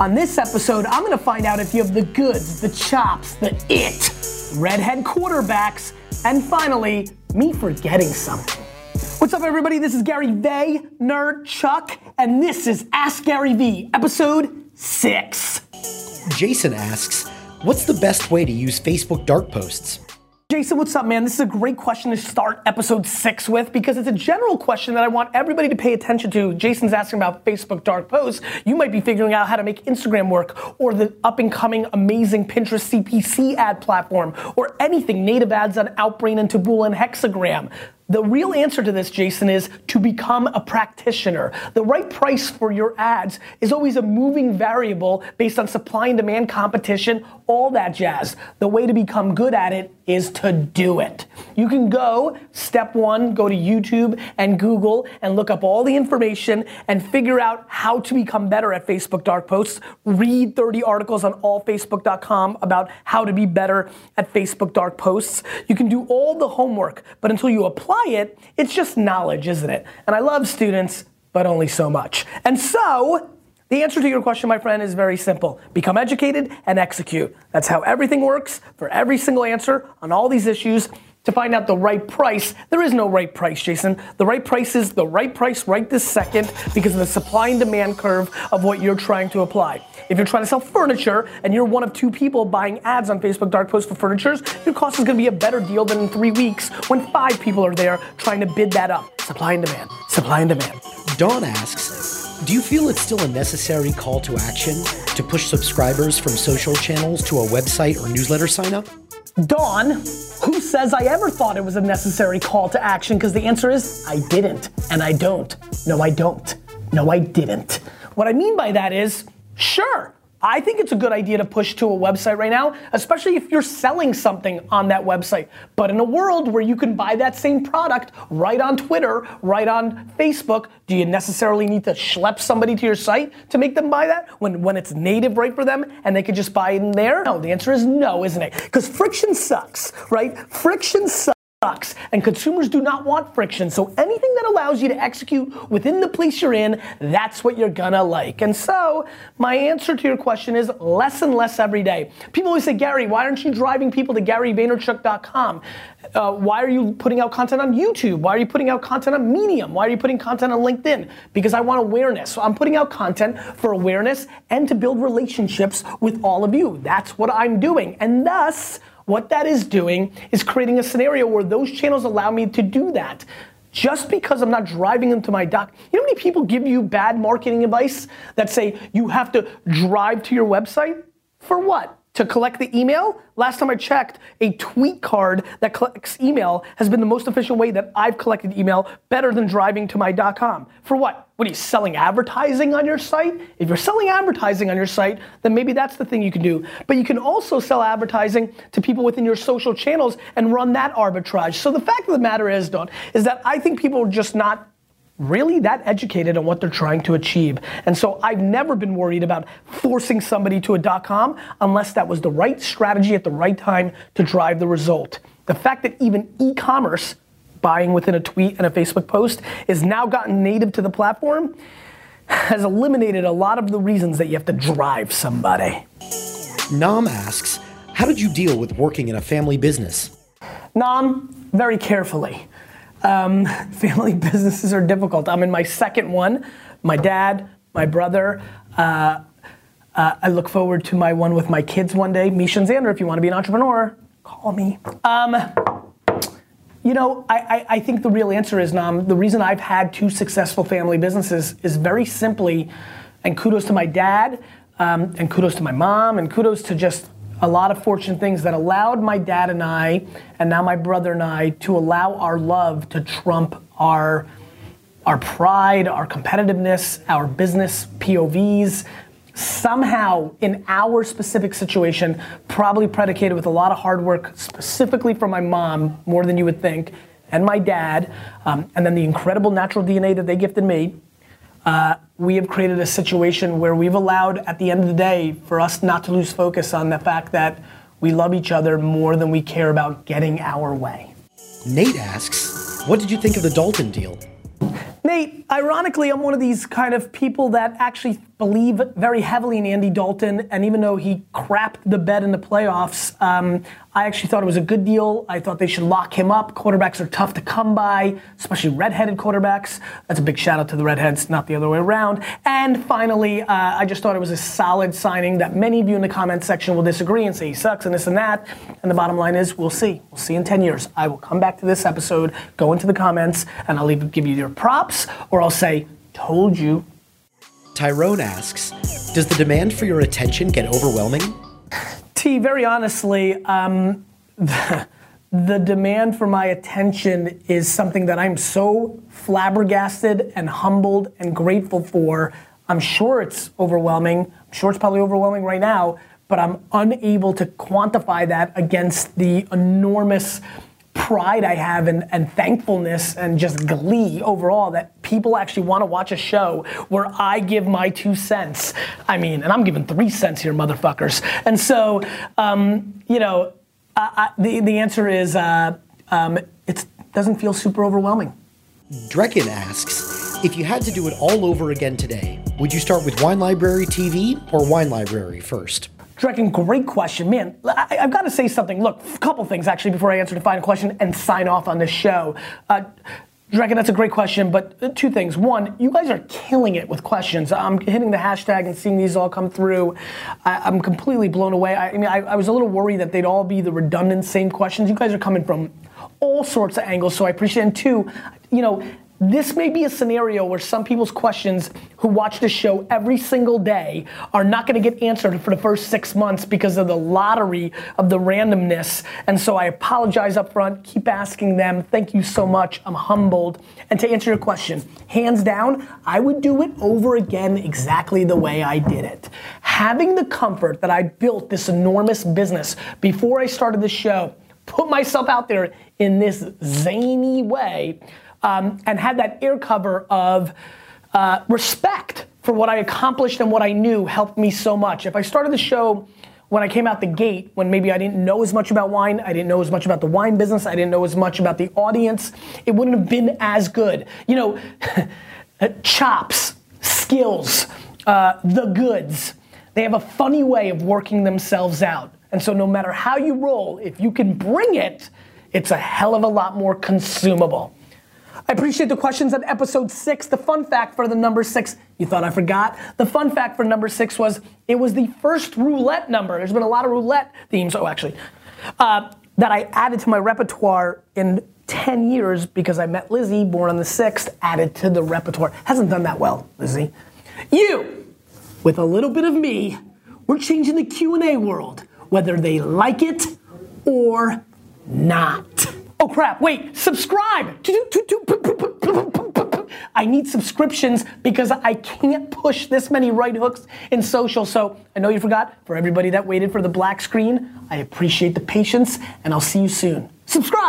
On this episode, I'm gonna find out if you have the goods, the chops, the it, redhead quarterbacks, and finally, me forgetting something. What's up, everybody? This is Gary Vaynerchuk, and this is Ask Gary V, episode six. Jason asks, what's the best way to use Facebook dark posts? Jason, what's up, man? This is a great question to start episode six with because it's a general question that I want everybody to pay attention to. Jason's asking about Facebook dark posts. You might be figuring out how to make Instagram work or the up and coming amazing Pinterest CPC ad platform or anything native ads on Outbrain and Taboola and Hexagram. The real answer to this, Jason, is to become a practitioner. The right price for your ads is always a moving variable based on supply and demand competition, all that jazz. The way to become good at it is to do it. You can go, step one, go to YouTube and Google and look up all the information and figure out how to become better at Facebook dark posts. Read 30 articles on allfacebook.com about how to be better at Facebook dark posts. You can do all the homework, but until you apply it, it's just knowledge, isn't it? And I love students, but only so much. And so, the answer to your question, my friend, is very simple. Become educated and execute. That's how everything works for every single answer on all these issues. To find out the right price, there is no right price, Jason. The right price is the right price right this second because of the supply and demand curve of what you're trying to apply. If you're trying to sell furniture and you're one of two people buying ads on Facebook Dark Post for furnitures, your cost is gonna be a better deal than in three weeks when five people are there trying to bid that up. Supply and demand. Supply and demand. Dawn asks, do you feel it's still a necessary call to action to push subscribers from social channels to a website or newsletter sign up? Dawn, who says I ever thought it was a necessary call to action? Because the answer is I didn't, and I don't. No, I don't. No, I didn't. What I mean by that is, sure, I think it's a good idea to push to a website right now, especially if you're selling something on that website. But in a world where you can buy that same product right on Twitter, right on Facebook, do you necessarily need to schlep somebody to your site to make them buy that when, when it's native right for them and they could just buy it in there? No, the answer is no, isn't it? Because friction sucks, right? Friction sucks sucks and consumers do not want friction. So anything that allows you to execute within the place you're in that's what you're gonna like. And so my answer to your question is less and less every day. People always say gary why aren't you driving people to garyvaynerchuk.com uh, why are you putting out content on youtube? Why are you putting out content on medium? Why are you putting content on linkedin? Because i want awareness. So i'm putting out content for awareness and to build relationships with all of you. That's what i'm doing. And thus what that is doing is creating a scenario where those channels allow me to do that. Just because I'm not driving them to my dock. You know how many people give you bad marketing advice that say you have to drive to your website? For what? To collect the email? Last time I checked, a tweet card that collects email has been the most efficient way that I've collected email, better than driving to my .com. For what? What are you selling advertising on your site? If you're selling advertising on your site, then maybe that's the thing you can do. But you can also sell advertising to people within your social channels and run that arbitrage. So the fact of the matter is, Dawn, is that I think people are just not really that educated on what they're trying to achieve. And so I've never been worried about forcing somebody to a dot com unless that was the right strategy at the right time to drive the result. The fact that even e-commerce, buying within a tweet and a Facebook post, is now gotten native to the platform has eliminated a lot of the reasons that you have to drive somebody. Nam asks, how did you deal with working in a family business? Nam, very carefully. Um, family businesses are difficult. I'm in my second one. My dad, my brother. Uh, uh, I look forward to my one with my kids one day. Misha and Xander, if you want to be an entrepreneur, call me. Um, you know, I, I, I, think the real answer is, Nam, the reason I've had two successful family businesses is very simply, and kudos to my dad, um, and kudos to my mom, and kudos to just a lot of fortunate things that allowed my dad and I, and now my brother and I, to allow our love to trump our, our pride, our competitiveness, our business POVs. Somehow, in our specific situation, probably predicated with a lot of hard work, specifically from my mom, more than you would think, and my dad, um, and then the incredible natural DNA that they gifted me. Uh, we have created a situation where we've allowed, at the end of the day, for us not to lose focus on the fact that we love each other more than we care about getting our way. Nate asks, what did you think of the Dalton deal? Nate, ironically, I'm one of these kind of people that actually believe very heavily in Andy Dalton, and even though he crapped the bed in the playoffs, um, I actually thought it was a good deal. I thought they should lock him up. Quarterbacks are tough to come by, especially redheaded quarterbacks. That's a big shout out to the redheads, not the other way around. And finally, uh, I just thought it was a solid signing that many of you in the comment section will disagree and say he sucks and this and that. And the bottom line is, we'll see. We'll see in 10 years. I will come back to this episode, go into the comments, and I'll either give you your props or I'll say, told you. Tyrone asks Does the demand for your attention get overwhelming? T, very honestly, um, the, the demand for my attention is something that I'm so flabbergasted and humbled and grateful for. I'm sure it's overwhelming. I'm sure it's probably overwhelming right now, but I'm unable to quantify that against the enormous pride I have and, and thankfulness and just glee overall that people actually want to watch a show where I give my two cents. I mean, and I'm giving three cents here, motherfuckers. And so, um, you know, I, I, the, the answer is uh, um, it doesn't feel super overwhelming. Drekken asks If you had to do it all over again today, would you start with Wine Library TV or Wine Library first? Drekken, great question. Man, I, have got to say something. Look, a couple things actually before I answer the final question and sign off on this show. Uh, Drekken, that's a great question, but two things. One, you guys are killing it with questions. I'm hitting the hashtag and seeing these all come through. I, am completely blown away. I, I mean, I, I was a little worried that they'd all be the redundant same questions. You guys are coming from all sorts of angles, so I appreciate it. And two, you know, this may be a scenario where some people's questions who watch this show every single day are not going to get answered for the first six months because of the lottery of the randomness. And so I apologize up front. Keep asking them. Thank you so much. I'm humbled. And to answer your question, hands down, I would do it over again exactly the way I did it. Having the comfort that I built this enormous business before I started the show, put myself out there in this zany way um, and had that air cover of uh, respect for what I accomplished and what I knew helped me so much. If I started the show when I came out the gate, when maybe I didn't know as much about wine, I didn't know as much about the wine business, I didn't know as much about the audience, it wouldn't have been as good. You know, chops, skills, uh, the goods, they have a funny way of working themselves out. And so no matter how you roll, if you can bring it, it's a hell of a lot more consumable. I appreciate the questions on episode six. The fun fact for the number six, you thought I forgot? The fun fact for number six was it was the first roulette number. There's been a lot of roulette themes, oh, actually, uh, that I added to my repertoire in 10 years because I met Lizzie, born on the 6th, added to the repertoire. Hasn't done that well, Lizzie. You, with a little bit of me, we're changing the Q&A world, whether they like it or not. Oh crap, wait, subscribe! I need subscriptions because I can't push this many right hooks in social. So I know you forgot. For everybody that waited for the black screen, I appreciate the patience and I'll see you soon. Subscribe!